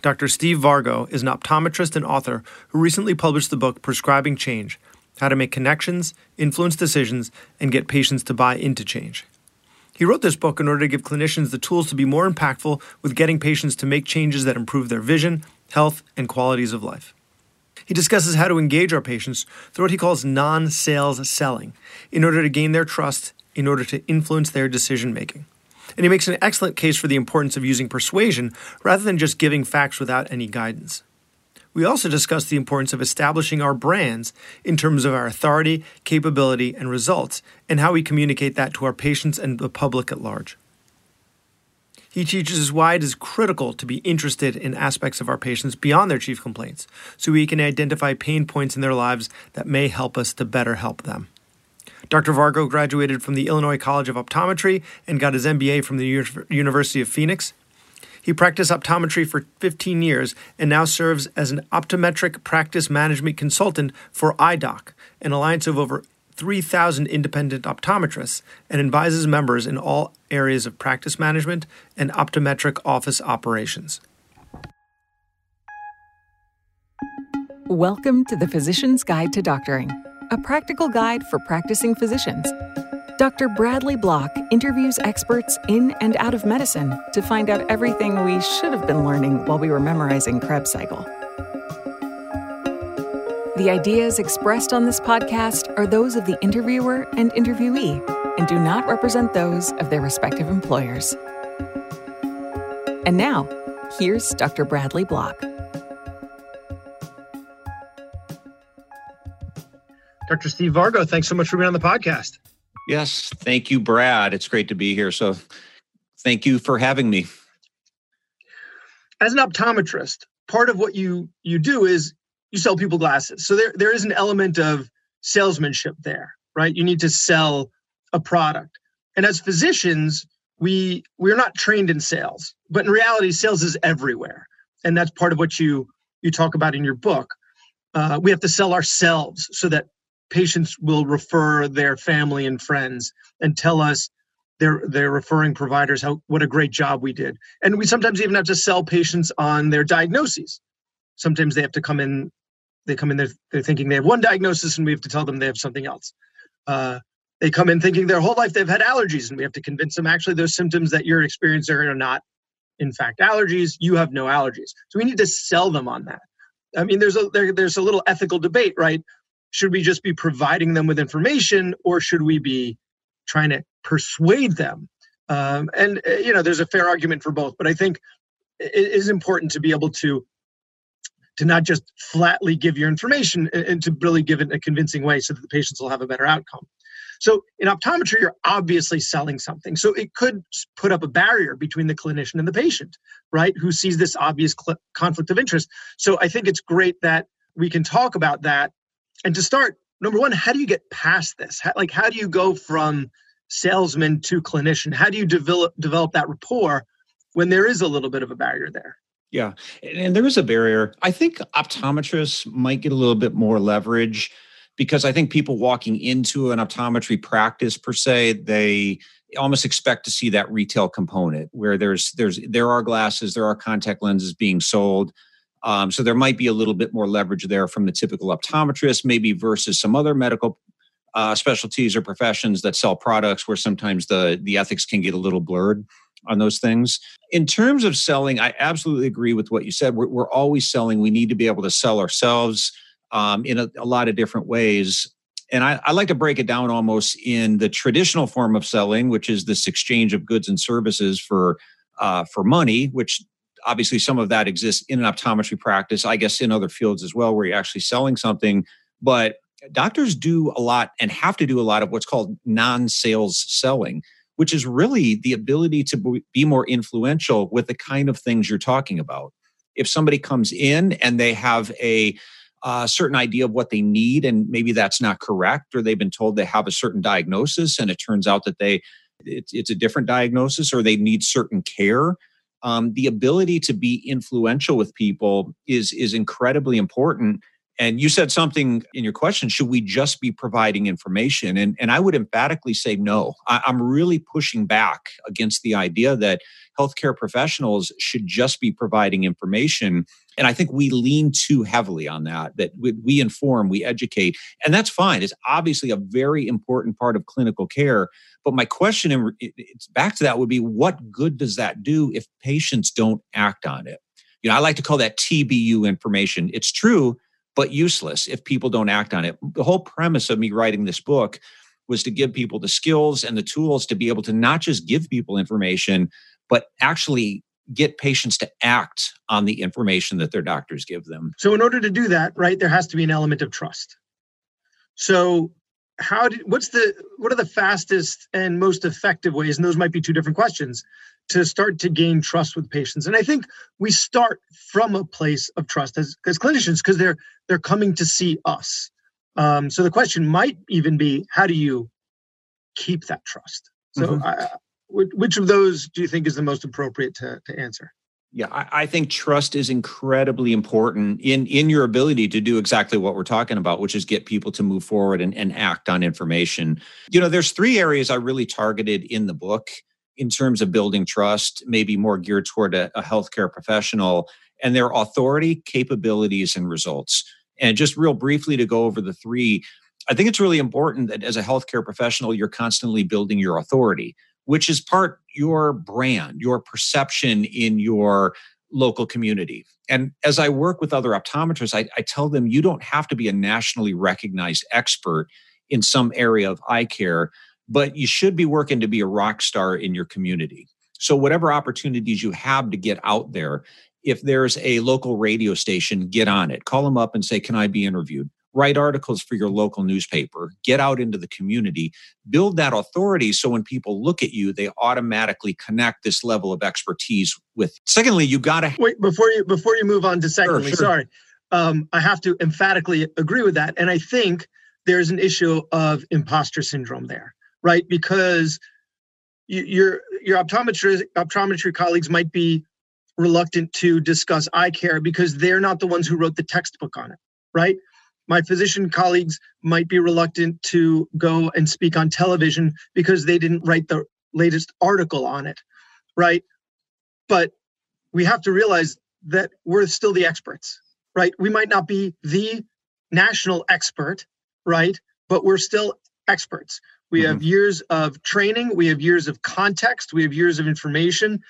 Dr. Steve Vargo is an optometrist and author who recently published the book Prescribing Change How to Make Connections, Influence Decisions, and Get Patients to Buy into Change. He wrote this book in order to give clinicians the tools to be more impactful with getting patients to make changes that improve their vision, health, and qualities of life. He discusses how to engage our patients through what he calls non sales selling in order to gain their trust, in order to influence their decision making. And he makes an excellent case for the importance of using persuasion rather than just giving facts without any guidance. We also discuss the importance of establishing our brands in terms of our authority, capability, and results, and how we communicate that to our patients and the public at large. He teaches us why it is critical to be interested in aspects of our patients beyond their chief complaints, so we can identify pain points in their lives that may help us to better help them. Dr. Vargo graduated from the Illinois College of Optometry and got his MBA from the U- University of Phoenix. He practiced optometry for 15 years and now serves as an optometric practice management consultant for IDOC, an alliance of over 3,000 independent optometrists, and advises members in all areas of practice management and optometric office operations. Welcome to the Physician's Guide to Doctoring, a practical guide for practicing physicians. Dr. Bradley Block interviews experts in and out of medicine to find out everything we should have been learning while we were memorizing Krebs cycle. The ideas expressed on this podcast are those of the interviewer and interviewee and do not represent those of their respective employers. And now, here's Dr. Bradley Block. Dr. Steve Vargo, thanks so much for being on the podcast. Yes, thank you, Brad. It's great to be here. So, thank you for having me. As an optometrist, part of what you you do is you sell people glasses. So there there is an element of salesmanship there, right? You need to sell a product. And as physicians, we we're not trained in sales, but in reality, sales is everywhere, and that's part of what you you talk about in your book. Uh, we have to sell ourselves so that patients will refer their family and friends and tell us their their referring providers how what a great job we did. And we sometimes even have to sell patients on their diagnoses. Sometimes they have to come in they come in they're, they're thinking they have one diagnosis and we have to tell them they have something else. Uh, they come in thinking their whole life they've had allergies and we have to convince them actually those symptoms that you're experiencing are not in fact allergies. You have no allergies. So we need to sell them on that. I mean there's a there, there's a little ethical debate right should we just be providing them with information or should we be trying to persuade them? Um, and uh, you know there's a fair argument for both but i think it is important to be able to to not just flatly give your information and to really give it in a convincing way so that the patients will have a better outcome. So in optometry you're obviously selling something. So it could put up a barrier between the clinician and the patient right who sees this obvious cl- conflict of interest. So i think it's great that we can talk about that and to start, number one, how do you get past this? How, like, how do you go from salesman to clinician? How do you develop develop that rapport when there is a little bit of a barrier there? Yeah, and there is a barrier. I think optometrists might get a little bit more leverage because I think people walking into an optometry practice per se, they almost expect to see that retail component where there's there's there are glasses, there are contact lenses being sold. Um, so there might be a little bit more leverage there from the typical optometrist, maybe versus some other medical uh, specialties or professions that sell products where sometimes the the ethics can get a little blurred on those things. In terms of selling, I absolutely agree with what you said. We're, we're always selling. We need to be able to sell ourselves um, in a, a, lot of different ways. And I, I like to break it down almost in the traditional form of selling, which is this exchange of goods and services for uh, for money, which obviously some of that exists in an optometry practice i guess in other fields as well where you're actually selling something. But doctors do a lot and have to do a lot of what's called non-sales selling which is really the ability to be more influential with the kind of things you're talking about. If somebody comes in and they have a uh, certain idea of what they need and maybe that's not correct or they've been told they have a certain diagnosis and it turns out that they it's, it's a different diagnosis or they need certain care um, the ability to be influential with people is is incredibly important And you said something in your question should we just be providing information? And, and I would emphatically say no. I, I'm really pushing back against the idea that healthcare professionals should just be providing information. And I think we lean too heavily on that, that we, we inform, we educate, and that's fine. It's obviously a very important part of clinical care. But my question, it's back to that, would be what good does that do if patients don't act on it? You know, I like to call that TBU information. It's true, but useless if people don't act on it. The whole premise of me writing this book was to give people the skills and the tools to be able to not just give people information, but actually get patients to act on the information that their doctors give them. So, in order to do that, right, there has to be an element of trust. So, how did what's the what are the fastest and most effective ways? And those might be two different questions to start to gain trust with patients. And I think we start from a place of trust as, as clinicians because they're they're coming to see us. Um, so the question might even be, how do you keep that trust? So, mm-hmm. I, which of those do you think is the most appropriate to, to answer? Yeah, I, I, think trust is incredibly important in in your ability to do exactly what we're talking about, which is get people to move forward and, and act on information. You know, there's three areas I really targeted in the book in terms of building trust, maybe more geared toward a, a healthcare professional, and their authority, capabilities, and results. And just real briefly to go over the three, I think it's really important that as a healthcare professional, you're constantly building your authority, which is part your brand, your perception in your local community. And as I work with other optometrists, I, I tell them you don't have to be a nationally recognized expert in some area of eye care but you should be working to be a rock star in your community. So, whatever opportunities you have to get out there, if there's a local radio station, get on it. Call them up and say, Can I be interviewed? Write articles for your local newspaper. Get out into the community. Build that authority so when people look at you, they automatically connect this level of expertise with. Secondly, you got to wait before you before you move on to secondly. Sure, sure. Sorry, um, I have to emphatically agree with that, and I think there's an issue of imposter syndrome there right? Because you, your your optometry optometry colleagues might be reluctant to discuss eye care because they're not the ones who wrote the textbook on it, right? My physician colleagues might be reluctant to go and speak on television because they didn't write the latest article on it, right? But we have to realize that we're still the experts, right? We might not be the national expert, right? But we're still experts. We mm-hmm. have years of training, we have years of context, we have years of information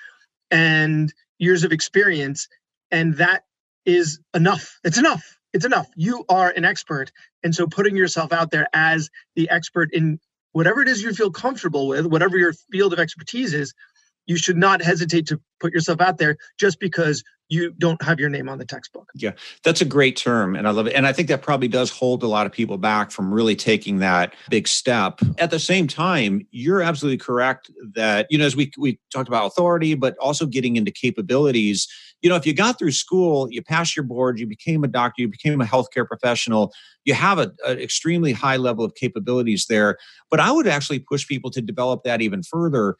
and years of experience. And that is enough. It's enough. It's enough. You are an expert. And so putting yourself out there as the expert in whatever it is you feel comfortable with, whatever your field of expertise is, you should not hesitate to put yourself out there just because you don't have your name on the textbook. Yeah, that's a great term. And I love it. And I think that probably does hold a lot of people back from really taking that big step. At the same time, you're absolutely correct that, you know, as we, we talked about authority, but also getting into capabilities. You know, if you got through school, you passed your board, you became a doctor, you became a healthcare professional, you have an extremely high level of capabilities there. But I would actually push people to develop that even further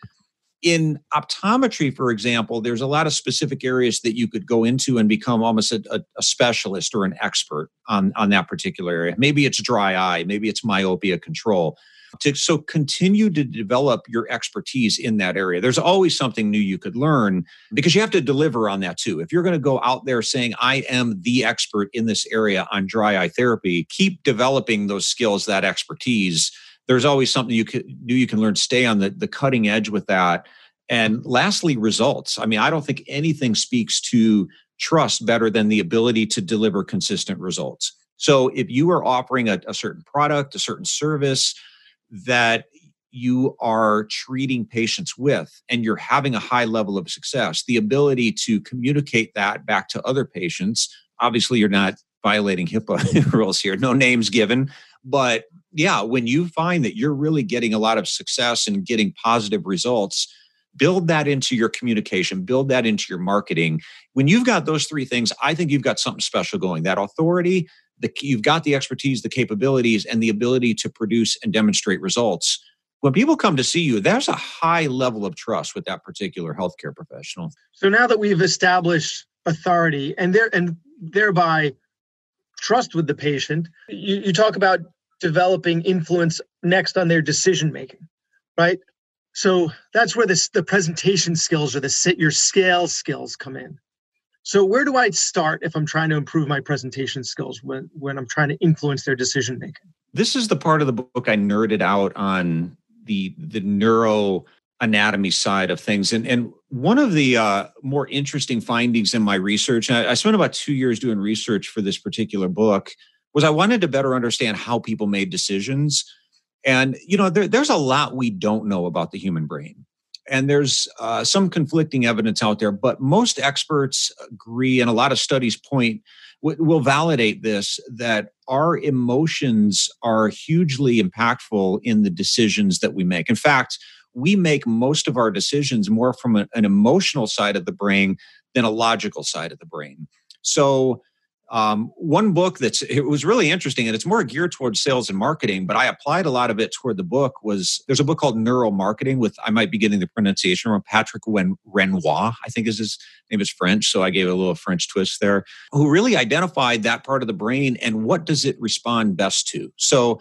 in optometry, for example, there's a lot of specific areas that you could go into and become almost a, a, a, specialist or an expert on, on that particular area. Maybe it's dry eye, maybe it's myopia control. To, so continue to develop your expertise in that area. There's always something new you could learn because you have to deliver on that too. If you're going to go out there saying, I am the expert in this area on dry eye therapy, keep developing those skills, that expertise there's always something you can do you can learn. Stay on the, the cutting edge with that. And lastly results. I mean i don't think anything speaks to trust better than the ability to deliver consistent results. So if you are offering a, a certain product a certain service that you are treating patients with and you're having a high level of success the ability to communicate that back to other patients obviously you're not violating HIPAA rules here. No names given but yeah, when you find that you're really getting a lot of success and getting positive results, build that into your communication, build that into your marketing. When you've got those three things, I think you've got something special going. That authority, the, you've got the expertise, the capabilities, and the ability to produce and demonstrate results. When people come to see you, there's a high level of trust with that particular healthcare professional. So now that we've established authority and there and thereby trust with the patient. You, you talk about developing influence next on their decision making, right? So that's where this, the presentation skills or the your scale skills come in. So where do I start if I'm trying to improve my presentation skills when, when I'm trying to influence their decision making? This is the part of the book I nerded out on the the neuro anatomy side of things. And, and one of the uh, more interesting findings in my research, I, I spent about two years doing research for this particular book, was I wanted to better understand how people made decisions. And, you know, there, there's a lot we don't know about the human brain. And there's uh, some conflicting evidence out there, but most experts agree, and a lot of studies point will validate this that our emotions are hugely impactful in the decisions that we make. In fact, we make most of our decisions more from an emotional side of the brain than a logical side of the brain. So, um, one book that's it was really interesting and it's more geared towards sales and marketing but i applied a lot of it toward the book was there's a book called neuromarketing with i might be getting the pronunciation wrong patrick Ren, renoir i think is his name is french so i gave a little french twist there who really identified that part of the brain and what does it respond best to so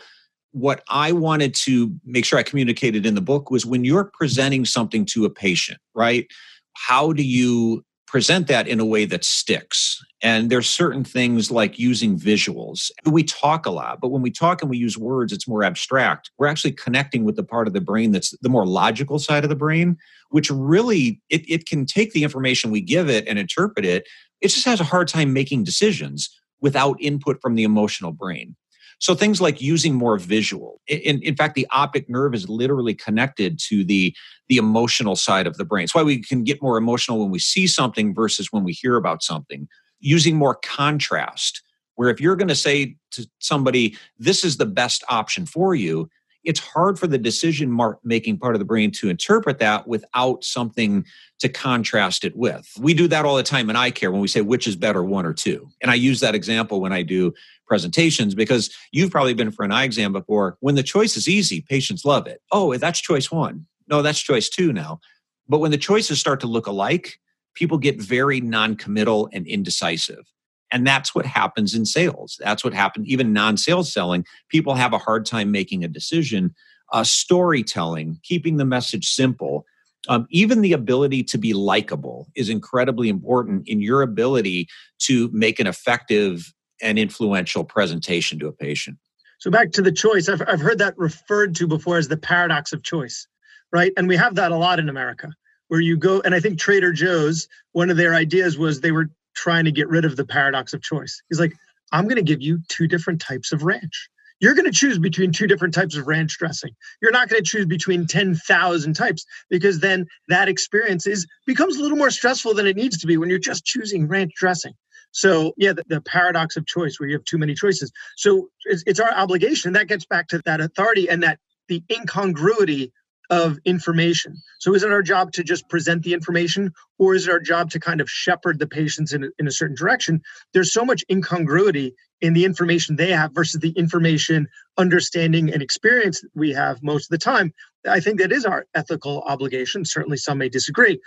what I wanted to make sure I communicated in the book was when you're presenting something to a patient, right? How do you present that in a way that sticks? And there's certain things like using visuals. We talk a lot, but when we talk and we use words, it's more abstract. We're actually connecting with the part of the brain that's the more logical side of the brain, which really it, it can take the information we give it and interpret it. It just has a hard time making decisions without input from the emotional brain. So things like using more visual. In, in fact, the optic nerve is literally connected to the, the emotional side of the brain. It's why we can get more emotional when we see something versus when we hear about something. Using more contrast, where if you're going to say to somebody, this is the best option for you, it's hard for the decision making part of the brain to interpret that without something to contrast it with. We do that all the time in eye care when we say which is better, one or two. And I use that example when I do presentations because you've probably been for an eye exam before. When the choice is easy, patients love it. Oh, that's choice one. No, that's choice two now. But when the choices start to look alike, people get very non committal and indecisive. And that's what happens in sales. That's what happened, even non sales selling. People have a hard time making a decision. Uh, storytelling, keeping the message simple, um, even the ability to be likable is incredibly important in your ability to make an effective and influential presentation to a patient. So, back to the choice, I've, I've heard that referred to before as the paradox of choice, right? And we have that a lot in America where you go, and I think Trader Joe's, one of their ideas was they were trying to get rid of the paradox of choice. He's like, I'm going to give you two different types of ranch. You're going to choose between two different types of ranch dressing. You're not going to choose between 10,000 types because then that experience is becomes a little more stressful than it needs to be when you're just choosing ranch dressing. So, yeah, the, the paradox of choice where you have too many choices. So, it's, it's our obligation. That gets back to that authority and that the incongruity of information. So is it our job to just present the information or is it our job to kind of shepherd the patients in a, in a certain direction? There's so much incongruity in the information they have versus the information, understanding, and experience we have most of the time. I think that is our ethical obligation. Certainly, some may disagree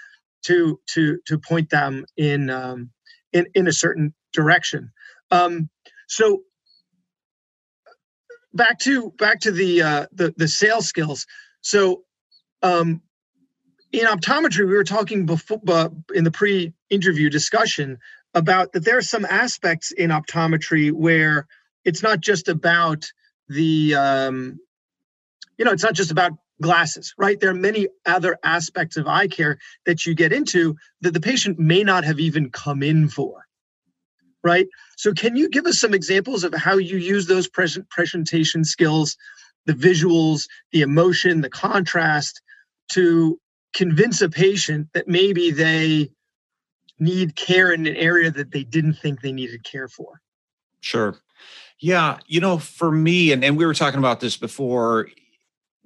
to to to point them in um, in in a certain direction. Um, so back to back to the uh, the the sales skills. So um, in optometry, we were talking before uh, in the pre-interview discussion about that there are some aspects in optometry where it's not just about the um, you know it's not just about glasses right there are many other aspects of eye care that you get into that the patient may not have even come in for right so can you give us some examples of how you use those present presentation skills the visuals the emotion the contrast to convince a patient that maybe they need care in an area that they didn't think they needed care for. Sure. Yeah. You know, for me, and, and we were talking about this before,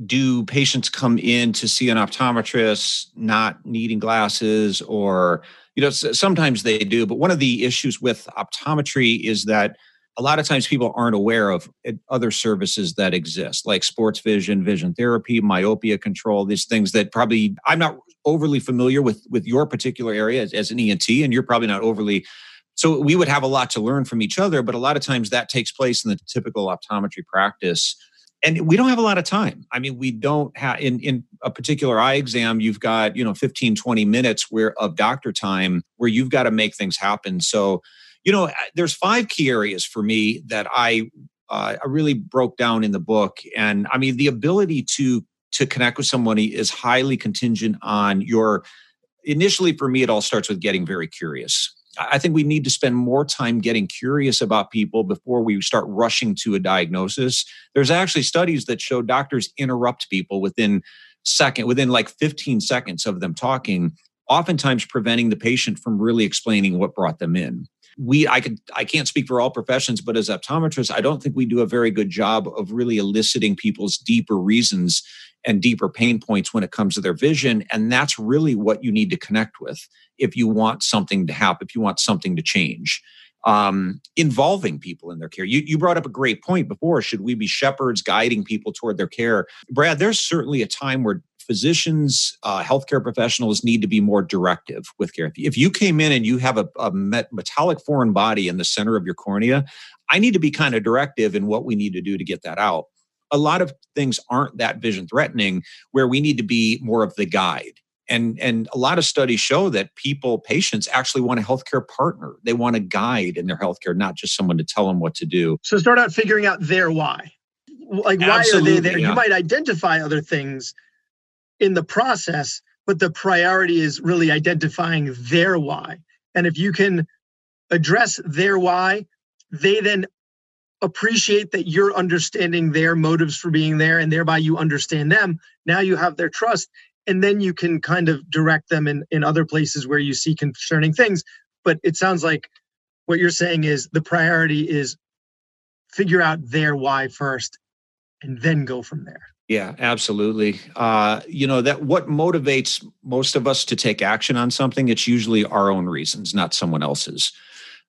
do patients come in to see an optometrist not needing glasses or, you know, sometimes they do. But one of the issues with optometry is that a lot of times people aren't aware of eh, other services that exist like sports vision vision therapy myopia control these things that probably i'm not overly familiar with with your particular area as, as an ent and you're probably not overly So we would have a lot to learn from each other, but a lot of times that takes place in the typical optometry practice. And we don't have a lot of time. I mean, we don't have in, in a particular eye exam, you've got, you know, 15, 20 minutes where of doctor time where you've got to make things happen. So, you know, there's five key areas for me that I uh, I really broke down in the book. And I mean, the ability to to connect with somebody is highly contingent on your initially for me it all starts with getting very curious I think we need to spend more time getting curious about people before we start rushing to a diagnosis. There's actually studies that show doctors interrupt people within second within like 15 seconds of them talking, oftentimes preventing the patient from really explaining what brought them in. We I could I can't speak for all professions, but as optometrists, I don't think we do a very good job of really eliciting people's deeper reasons and deeper pain points when it comes to their vision. And that's really what you need to connect with if you want something to happen, if you want something to change. Um, involving people in their care. You, you brought up a great point before. Should we be shepherds guiding people toward their care? Brad, there's certainly a time where physicians, uh, healthcare professionals need to be more directive with care. If you came in and you have a, a metallic foreign body in the center of your cornea, I need to be kind of directive in what we need to do to get that out a lot of things aren't that vision threatening where we need to be more of the guide. And and a lot of studies show that people patients actually want a healthcare partner. They want a guide in their healthcare not just someone to tell them what to do. So start out figuring out their why. Like why Absolutely, are they there? Yeah. you might identify other things in the process but the priority is really identifying their why. And if you can address their why they then appreciate that you're understanding their motives for being there and thereby you understand them. Now you have their trust and then you can kind of direct them in in other places where you see concerning things. But it sounds like what you're saying is the priority is figure out their why first and then go from there. Yeah absolutely. Uh, you know that what motivates most of us to take action on something it's usually our own reasons not someone else's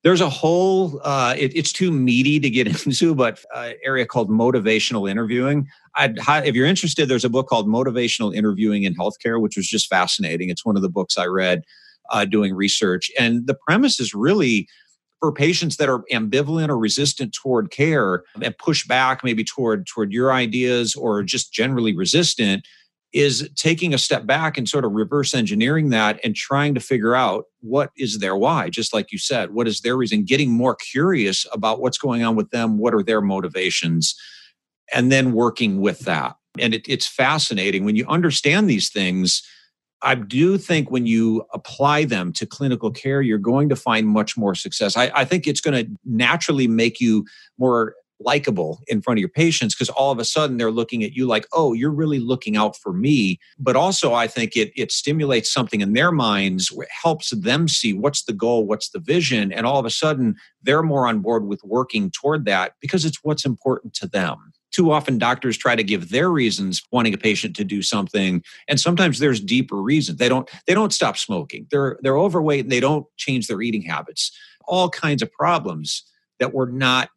there's a whole uh, it, it's too meaty to get into but uh, area called motivational interviewing. I'd, if you're interested there's a book called motivational interviewing in healthcare which was just fascinating. It's one of the books i read uh, doing research. And the premise is really for patients that are ambivalent or resistant toward care and push back maybe toward toward your ideas or just generally resistant is taking a step back and sort of reverse engineering that and trying to figure out what is their why just like you said what is their reason getting more curious about what's going on with them what are their motivations and then working with that. And it, it's fascinating. When you understand these things i do think when you apply them to clinical care you're going to find much more success. I, I think it's going to naturally make you more likable in front of your patients because all of a sudden they're looking at you like oh you're really looking out for me. But also i think it it stimulates something in their minds helps them see what's the goal what's the vision and all of a sudden they're more on board with working toward that because it's what's important to them. Too often doctors try to give their reasons wanting a patient to do something and sometimes there's deeper reasons. They don't they don't stop smoking. They're they're overweight and they don't change their eating habits. All kinds of problems that we're not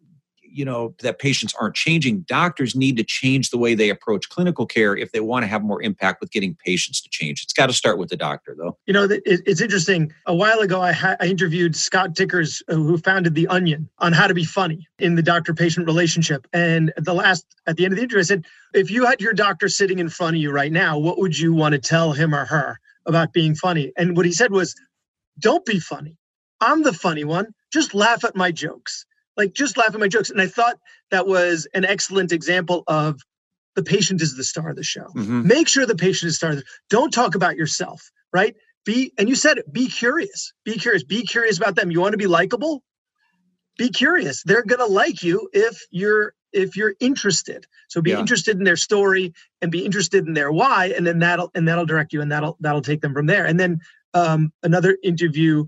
you know that patients aren't changing doctors need to change the way they approach clinical care if they want to have more impact with getting patients to change. It's got to start with the doctor though. You know it's interesting. A while ago i, ha- I interviewed scott dikkers uh, who founded the onion on how to be funny in the doctor patient relationship. And the last at the end of the interview i said if you had your doctor sitting in front of you right now what would you want to tell him or her about being funny? And what he said was don't be funny. I'm the funny one. Just laugh at my jokes like just laugh at my jokes. And I thought that was an excellent example of the patient is the star of the show. Mm-hmm. Make sure the patient is star. The, don't talk about yourself, right? Be and you said it. Be curious. Be curious. Be curious about them. You want to be likable? Be curious. They're gonna like you if you're if you're interested. So be yeah. interested in their story and be interested in their why, and then that'll and that'll direct you, and that'll that'll take them from there. And then um, another interview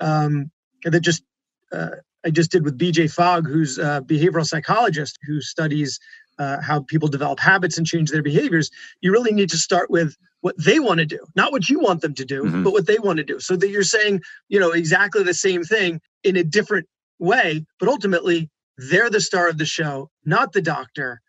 um, that just uh, I just did with BJ Fogg, who's a behavioral psychologist who studies uh, how people develop habits and change their behaviors. You really need to start with what they want to do, not what you want them to do, mm-hmm. but what they want to do. So that you're saying, you know, exactly the same thing in a different way, but ultimately they're the star of the show, not the doctor.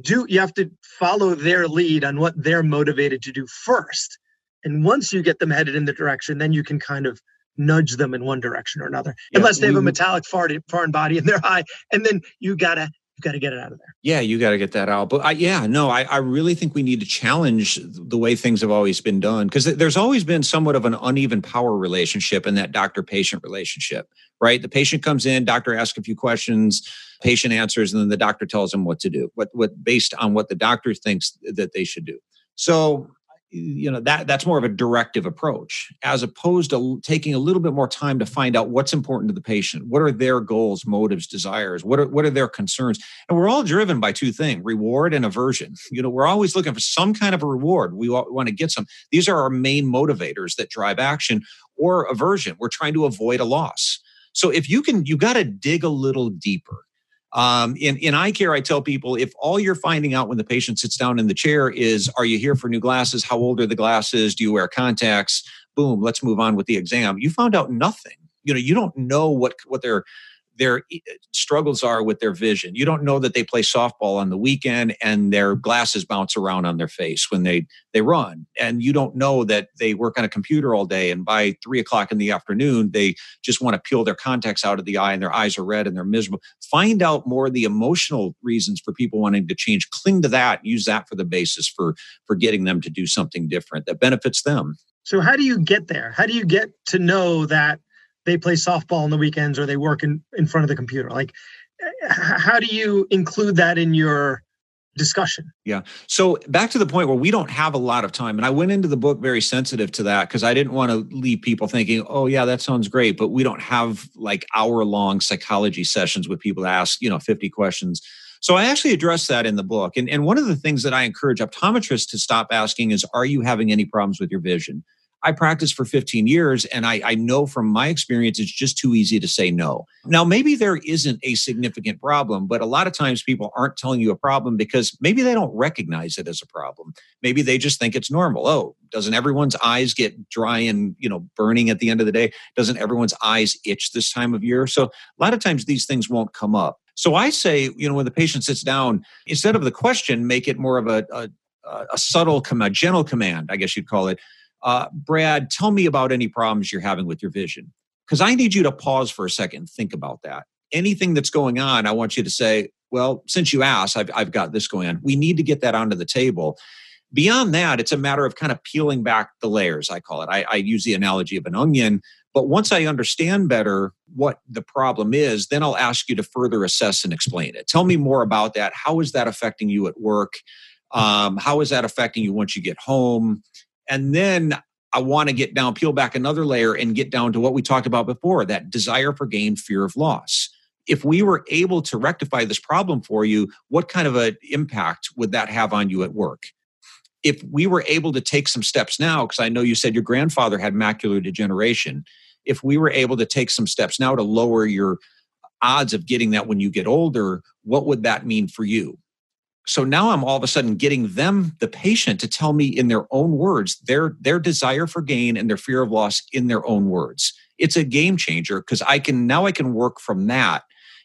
Do you have to follow their lead on what they're motivated to do first? And once you get them headed in the direction, then you can kind of nudge them in one direction or another, yeah, unless they have a metallic foreign body in their eye, and then you gotta you got to get it out of there. Yeah, you got to get that out. But I, yeah, no, I, I really think we need to challenge the way things have always been done because there's always been somewhat of an uneven power relationship in that doctor patient relationship, right? The patient comes in, doctor asks a few questions, patient answers, and then the doctor tells them what to do, what, what based on what the doctor thinks that they should do. So you know that that's more of a directive approach as opposed to taking a little bit more time to find out what's important to the patient what are their goals motives desires what are what are their concerns. And we're all driven by two things reward and aversion. You know we're always looking for some kind of a reward. We want to get some. These are our main motivators that drive action or aversion. We're trying to avoid a loss. So if you can you got to dig a little deeper um, in, in eye care, I tell people if all you're finding out when the patient sits down in the chair is, are you here for new glasses? How old are the glasses? Do you wear contacts? Boom, let's move on with the exam. You found out nothing. You know, you don't know what, what they're their eh, struggles are with their vision. You don't know that they play softball on the weekend and their glasses bounce around on their face when they they run, and you don't know that they work on a computer all day and by three o'clock in the afternoon they just want to peel their contacts out of the eye and their eyes are red and they're miserable. Find out more of the emotional reasons for people wanting to change. Cling to that. Use that for the basis for for getting them to do something different that benefits them. So how do you get there? How do you get to know that they play softball on the weekends or they work in, in front of the computer like how do you include that in your discussion yeah so back to the point where we don't have a lot of time and i went into the book very sensitive to that because i didn't want to leave people thinking oh yeah that sounds great but we don't have like hour long psychology sessions with people to ask you know 50 questions so I actually address that in the book. And, and one of the things that I encourage optometrists to stop asking is, are you having any problems with your vision? I practiced for 15 years and I, I know from my experience it's just too easy to say no. Now, maybe there isn't a significant problem, but a lot of times people aren't telling you a problem because maybe they don't recognize it as a problem. Maybe they just think it's normal. Oh, doesn't everyone's eyes get dry and you know burning at the end of the day? Doesn't everyone's eyes itch this time of year? So a lot of times these things won't come up. So I say, you know, when the patient sits down, instead of the question, make it more of a, a a subtle, a gentle command, I guess you'd call it uh, Brad, tell me about any problems you're having with your vision. Because I need you to pause for a second and think about that. Anything that's going on, I want you to say, well, since you asked, I've, I've got this going on. We need to get that onto the table. Beyond that, it's a matter of kind of peeling back the layers, I call it. I, I use the analogy of an onion. But once I understand better what the problem is, then I'll ask you to further assess and explain it. Tell me more about that. How is that affecting you at work? Um, how is that affecting you once you get home? And then I want to get down, peel back another layer and get down to what we talked about before that desire for gain, fear of loss. If we were able to rectify this problem for you, what kind of an impact would that have on you at work? If we were able to take some steps now, because I know you said your grandfather had macular degeneration, if we were able to take some steps now to lower your odds of getting that when you get older, what would that mean for you? So now i'm all of a sudden getting them the patient to tell me in their own words their their desire for gain and their fear of loss in their own words. It's a game changer because i can now i can work from that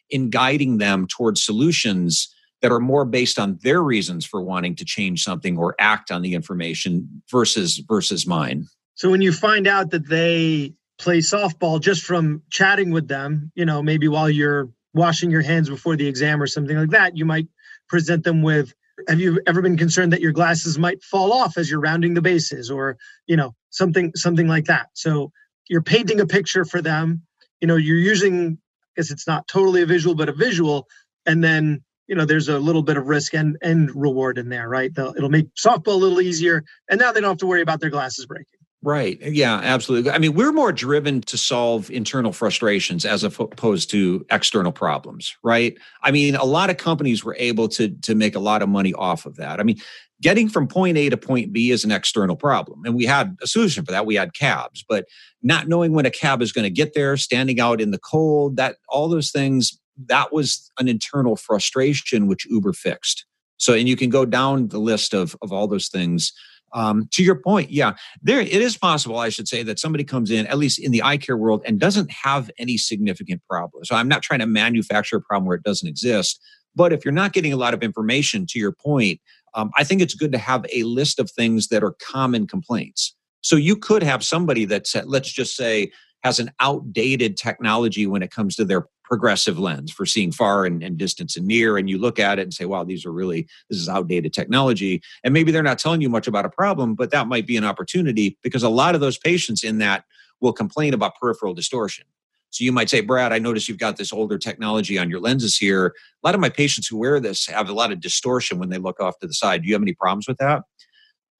in guiding them towards solutions that are more based on their reasons for wanting to change something or act on the information versus versus mine. So when you find out that they play softball just from chatting with them you know maybe while you're washing your hands before the exam or something like that you might present them with have you ever been concerned that your glasses might fall off as you're rounding the bases? or you know something something like that. So you're painting a picture for them. You know you're using i guess it's not totally a visual but a visual and then you know there's a little bit of risk and and reward in there right? They'll, it'll make softball a little easier and now they don't have to worry about their glasses breaking Right. Yeah, absolutely. I mean, we're more driven to solve internal frustrations as opposed to external problems, right? I mean, a lot of companies were able to to make a lot of money off of that. I mean, getting from point A to point B is an external problem. And we had a solution for that. We had cabs, but not knowing when a cab is going to get there, standing out in the cold, that all those things, that was an internal frustration which Uber fixed. So, and you can go down the list of, of all those things um, to your point, yeah, there it is possible, I should say, that somebody comes in, at least in the eye care world, and doesn't have any significant problem. So I'm not trying to manufacture a problem where it doesn't exist. But if you're not getting a lot of information, to your point, um, I think it's good to have a list of things that are common complaints. So you could have somebody that let's just say, has an outdated technology when it comes to their progressive lens for seeing far and, and, distance and near and you look at it and say wow these are really this is outdated technology and maybe they're not telling you much about a problem but that might be an opportunity because a lot of those patients in that will complain about peripheral distortion. So you might say brad i notice you've got this older technology on your lenses here. A lot of my patients who wear this have a lot of distortion when they look off to the side. Do you have any problems with that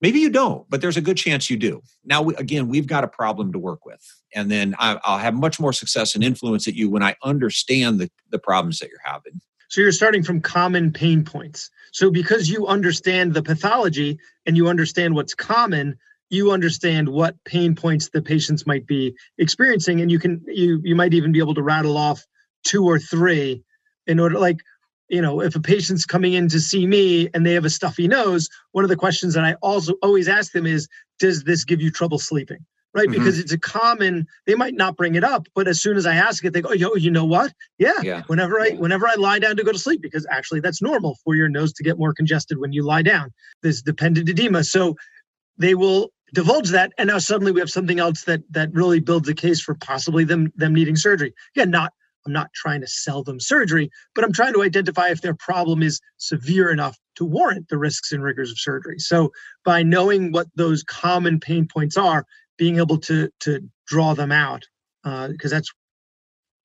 Maybe you don't, but there's a good chance you do. Now, again, we've got a problem to work with. And then I, will have much more success and influence at you when I understand the, the problems that you're having. So you're starting from common pain points. So because you understand the pathology and you understand what's common, you understand what pain points the patients might be experiencing and you can you you might even be able to rattle off two or three in order like you know, if a patient's coming in to see me and they have a stuffy nose, one of the questions that I also always ask them is, does this give you trouble sleeping? Right. Mm-hmm. Because it's a common, they might not bring it up, but as soon as I ask it, they go, yo, you know what? Yeah. yeah. Whenever I whenever I lie down to go to sleep, because actually that's normal for your nose to get more congested when you lie down. This dependent edema. So they will divulge that. And now suddenly we have something else that that really builds a case for possibly them them needing surgery. Again, not I'm not trying to sell them surgery, but I'm trying to identify if their problem is severe enough to warrant the risks and rigors of surgery. So by knowing what those common pain points are, being able to to draw them out, because uh, that's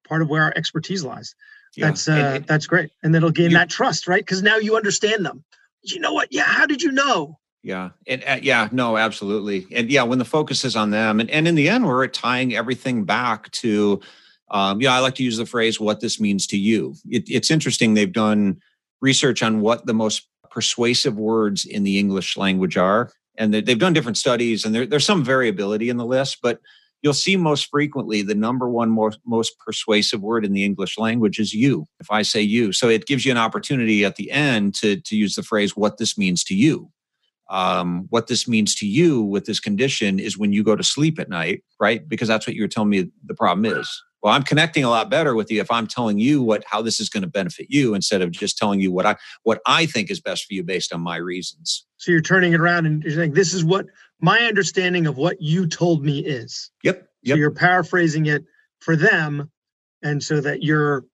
part of where our expertise lies. Yeah. That's uh, that's great, and that'll gain you, that trust, right? Because now you understand them. You know what? Yeah. How did you know? Yeah. And uh, yeah, no, absolutely. And yeah, when the focus is on them, and, and in the end, we're tying everything back to um, yeah, I like to use the phrase "what this means to you." It, it's interesting. They've done research on what the most persuasive words in the English language are, and they've done different studies, and there, there's some variability in the list, but you'll see most frequently the number one most, most persuasive word in the English language is you. If I say you, so it gives you an opportunity at the end to to use the phrase "what this means to you." Um, what this means to you with this condition is when you go to sleep at night, right? Because that's what you were telling me the problem is well i'm connecting a lot better with you if i'm telling you what how this is going to benefit you instead of just telling you what i what i think is best for you based on my reasons so you're turning it around and you're saying this is what my understanding of what you told me is yep, yep. so you're paraphrasing it for them and so that you're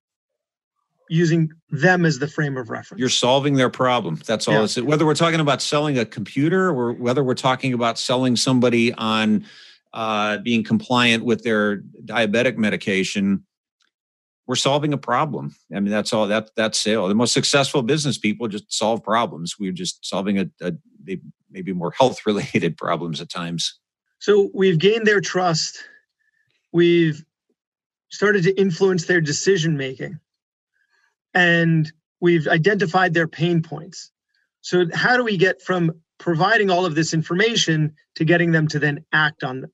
using them as the frame of reference you're solving their problem that's all yeah. it's whether we're talking about selling a computer or whether we're talking about selling somebody on uh, being compliant with their diabetic medication, we're solving a problem. I mean, that's all that that's sale. The most successful business people just solve problems. We're just solving a, a maybe more health related problems at times. So we've gained their trust. We've started to influence their decision making, and we've identified their pain points. So how do we get from providing all of this information to getting them to then act on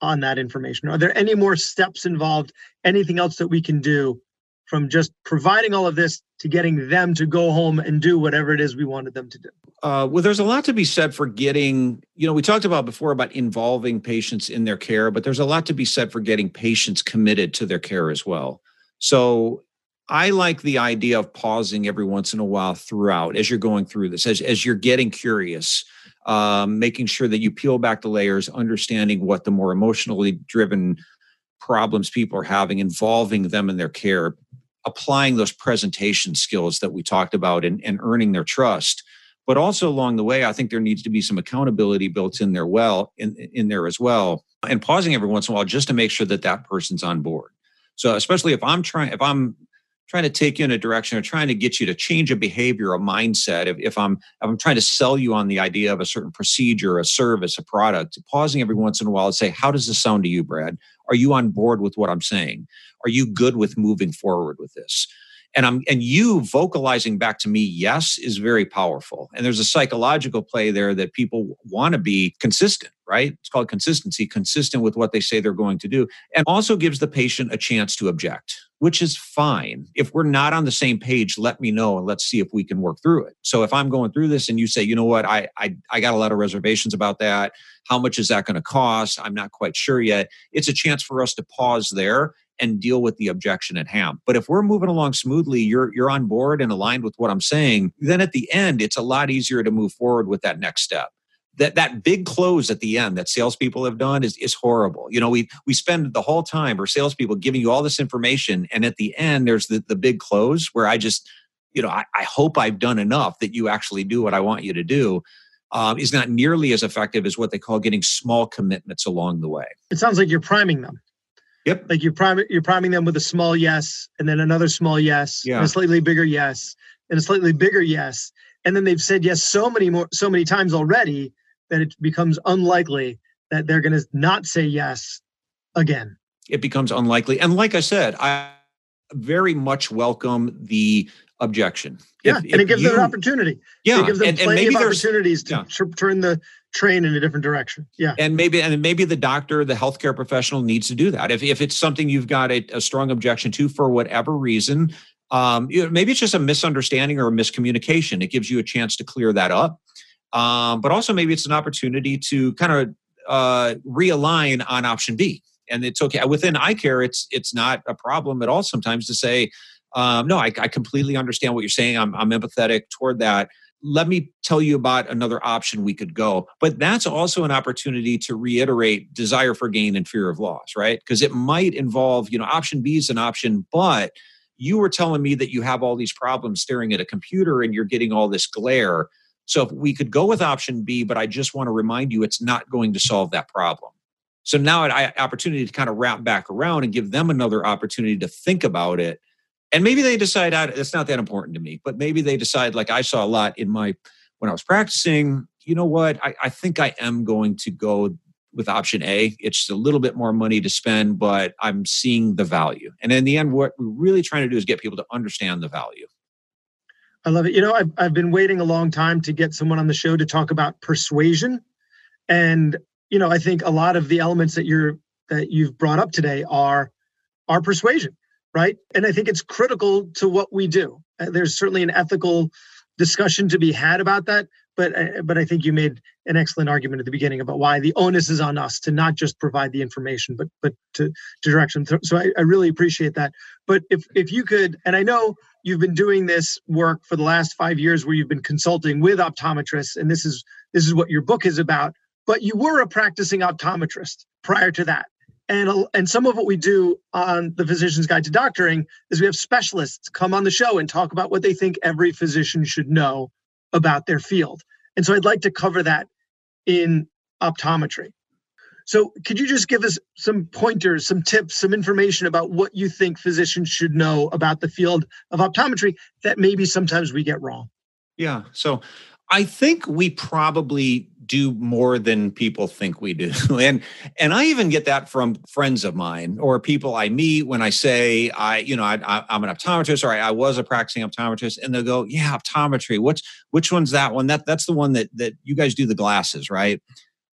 on that information? Are there any more steps involved? Anything else that we can do from just providing all of this to getting them to go home and do whatever it is we wanted them to do? Uh, well, there's a lot to be said for getting, you know, we talked about before about involving patients in their care, but there's a lot to be said for getting patients committed to their care as well. So I like the idea of pausing every once in a while throughout as you're going through this, as, as you're getting curious um, making sure that you peel back the layers, understanding what the more emotionally driven problems people are having, involving them in their care, applying those presentation skills that we talked about and, and earning their trust. But also along the way, I think there needs to be some accountability built in there well in, in there as well, and pausing every once in a while just to make sure that that person's on board. So especially if I'm trying, if I'm trying to take you in a direction or trying to get you to change a behavior, a mindset. If, if I'm if I'm trying to sell you on the idea of a certain procedure, a service, a product, pausing every once in a while and say, "How does this sound to you, Brad? Are you on board with what I'm saying? Are you good with moving forward with this?" And i'm and you vocalizing back to me yes is very powerful. And there's a psychological play there that people want to be consistent right? It's called consistency consistent with what they say they're going to do and also gives the patient a chance to object which is fine. If we're not on the same page let me know and let's see if we can work through it. So if i'm going through this and you say you know what? I i, I got a lot of reservations about that. How much is that going to cost? I'm not quite sure yet. It's a chance for us to pause there and deal with the objection at hand. But if we're moving along smoothly, you're you're on board and aligned with what I'm saying, then at the end it's a lot easier to move forward with that next step that that big close at the end that salespeople have done is is horrible. You know, we we spend the whole time or salespeople giving you all this information, and at the end there's the the big close where I just, you know, I, I hope I've done enough that you actually do what I want you to do. Um, is not nearly as effective as what they call getting small commitments along the way. It sounds like you're priming them. Yep. Like you're priming you're priming them with a small yes, and then another small yes, yeah. and a slightly bigger yes, and a slightly bigger yes, and then they've said yes so many more so many times already that it becomes unlikely that they're going to not say yes again. It becomes unlikely. And like I said, I very much welcome the objection. Yeah, if, and it gives you, them an opportunity. Yeah, it gives them and, plenty and of opportunities to yeah. turn the train in a different direction. Yeah, and maybe and maybe the doctor, the healthcare professional needs to do that. If if it's something you've got a, a strong objection to for whatever reason, um, you know, maybe it's just a misunderstanding or a miscommunication. It gives you a chance to clear that up. Um, but also maybe it's an opportunity to kind of uh, realign on option B. And it's okay within eye care. It's it's not a problem at all. Sometimes to say, um, no, I, I, completely understand what you're saying. I'm, I'm empathetic toward that. Let me tell you about another option we could go. But that's also an opportunity to reiterate desire for gain and fear of loss, right? Because it might involve, you know, option B is an option, but you were telling me that you have all these problems staring at a computer and you're getting all this glare so if we could go with option B, but I just want to remind you it's not going to solve that problem. So now an opportunity to kind of wrap back around and give them another opportunity to think about it. And maybe they decide ah, it's not that important to me, but maybe they decide, like I saw a lot in my when I was practicing, you know what? I, I think I am going to go with option A. It's a little bit more money to spend, but I'm seeing the value. And in the end, what we're really trying to do is get people to understand the value. I love it. You know, I've, I've been waiting a long time to get someone on the show to talk about persuasion. And, you know, I think a lot of the elements that you're that you've brought up today are are persuasion, right? And I think it's critical to what we do. Uh, there's certainly an ethical discussion to be had about that, but uh, but I think you made an excellent argument at the beginning about why the onus is on us to not just provide the information, but but to to direction. So I, I really appreciate that. But if if you could, and I know you've been doing this work for the last five years where you've been consulting with optometrists and this is this is what your book is about but you were a practicing optometrist prior to that and and some of what we do on the physician's guide to doctoring is we have specialists come on the show and talk about what they think every physician should know about their field and so i'd like to cover that in optometry so, could you just give us some pointers, some tips, some information about what you think physicians should know about the field of optometry that maybe sometimes we get wrong? Yeah. So, I think we probably do more than people think we do. And and I even get that from friends of mine or people I meet when I say I, you know, I, am an optometrist or I, I, was a practicing optometrist, and they'll go, "Yeah, optometry. What's which one's that one? That that's the one that that you guys do the glasses, right?"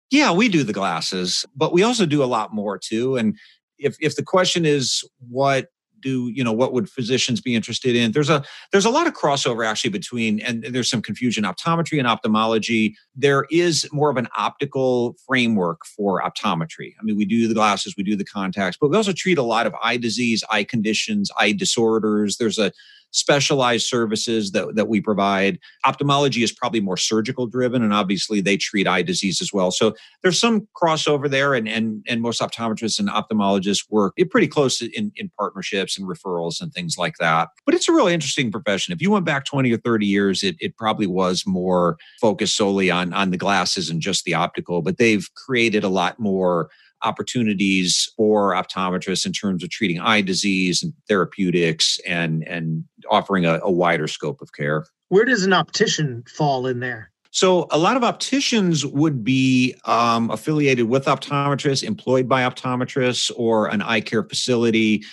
Yeah, we do the glasses, but we also do a lot more too. And if if the question is what do you know what would physicians be interested in? There's a there's a lot of crossover actually between and there's some confusion optometry and ophthalmology. There is more of an optical framework for optometry. I mean we do the glasses we do the contacts but we also treat a lot of eye disease eye conditions eye disorders. There's a specialized services that, that we provide. Ophthalmology is probably more surgical driven, and obviously they treat eye disease as well. So there's some crossover there, and and, and most optometrists and ophthalmologists work pretty close in, in partnerships and referrals and things like that. But it's a really interesting profession. If you went back 20 or 30 years, it, it probably was more focused solely on, on the glasses and just the optical, but they've created a lot more opportunities for optometrists in terms of treating eye disease and therapeutics and and offering a, a wider scope of care. Where does an optician fall in there? So, a lot of opticians would be um, affiliated with optometrists, employed by optometrists, or an eye care facility.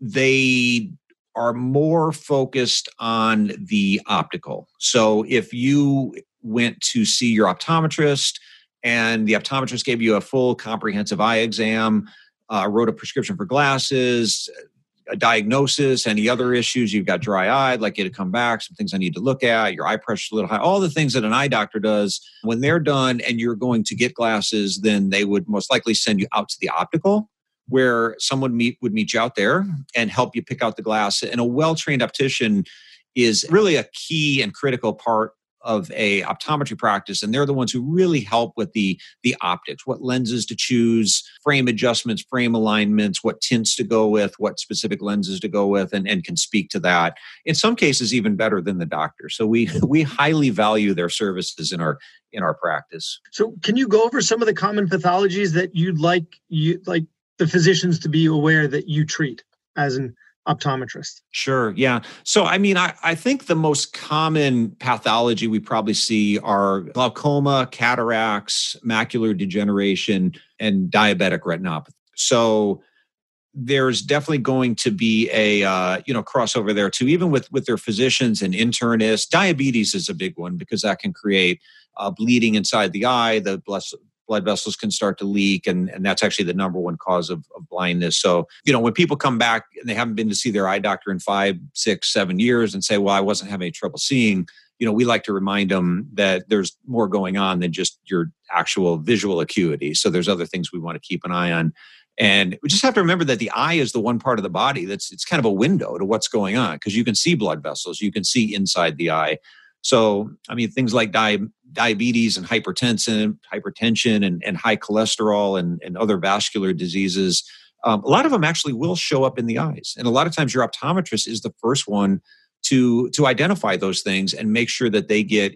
They are more focused on the optical. So, if you went to see your optometrist, and the optometrist gave you a full comprehensive eye exam, uh, wrote a prescription for glasses, a diagnosis, any other issues. You've got dry eye, I'd like you to come back, some things I need to look at, your eye pressure's a little high, all the things that an eye doctor does. When they're done and you're going to get glasses, then they would most likely send you out to the optical where someone meet would meet you out there and help you pick out the glass. And a well-trained optician is really a key and critical part of a optometry practice and they're the ones who really help with the the optics what lenses to choose frame adjustments frame alignments what tints to go with what specific lenses to go with and, and can speak to that in some cases even better than the doctor so we we highly value their services in our in our practice so can you go over some of the common pathologies that you'd like you like the physicians to be aware that you treat as an optometrist? Sure. Yeah. So, I mean, I, I think the most common pathology we probably see are glaucoma, cataracts, macular degeneration, and diabetic retinopathy. So, there's definitely going to be a uh, you know crossover there too even with with their physicians and internists diabetes is a big one because that can create uh, bleeding inside the eye the blood vessels can start to leak and, and that's actually the number one cause of, of blindness. So you know when people come back and they haven't been to see their eye doctor in five six seven years and say well i wasn't having any trouble seeing you know we like to remind them that there's more going on than just your actual visual acuity. So there's other things we want to keep an eye on. And we just have to remember that the eye is the one part of the body that's it's kind of a window to what's going on because you can see blood vessels you can see inside the eye so, I mean, things like di- diabetes and hypertension, hypertension and, and high cholesterol and, and other vascular diseases, um, a lot of them actually will show up in the eyes. And a lot of times your optometrist is the first one to, to identify those things and make sure that they get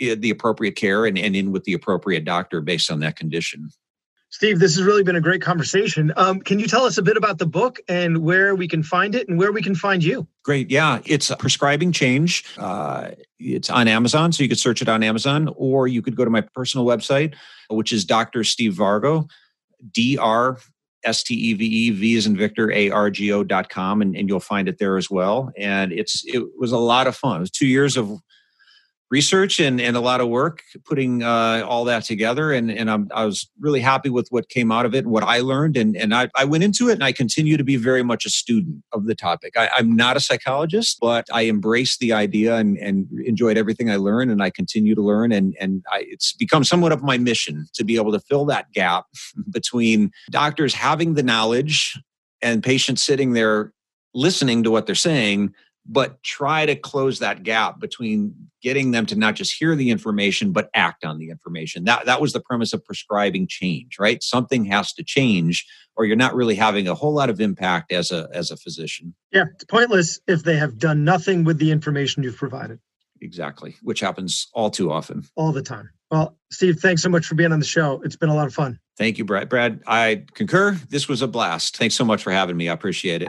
eh, the appropriate care and, and in with the appropriate doctor based on that condition. Steve, this has really been a great conversation. Um, can you tell us a bit about the book and where we can find it and where we can find you? Great. Yeah, it's Prescribing Change. Uh, it's on Amazon, so you could search it on Amazon, or you could go to my personal website, which is Dr. Steve Vargo, D R S T E V E V is in Victor A R G O dot com, and, and you'll find it there as well. And it's it was a lot of fun. It was two years of research and, and a lot of work putting uh, all that together. And, and I'm, i was really happy with what came out of it and what I learned. And, and I, I went into it and I continue to be very much a student of the topic. I, am not a psychologist, but I embraced the idea and, and enjoyed everything I learned. And I continue to learn. And, and I, it's become somewhat of my mission to be able to fill that gap between doctors having the knowledge and patients sitting there listening to what they're saying but try to close that gap between getting them to not just hear the information but act on the information. That that was the premise of prescribing change right? Something has to change or you're not really having a whole lot of impact as a as a physician. Yeah it's pointless if they have done nothing with the information you've provided. Exactly which happens all too often. All the time. Well steve thanks so much for being on the show. It's been a lot of fun. Thank you brad. Brad i concur. This was a blast. Thanks so much for having me. I appreciate it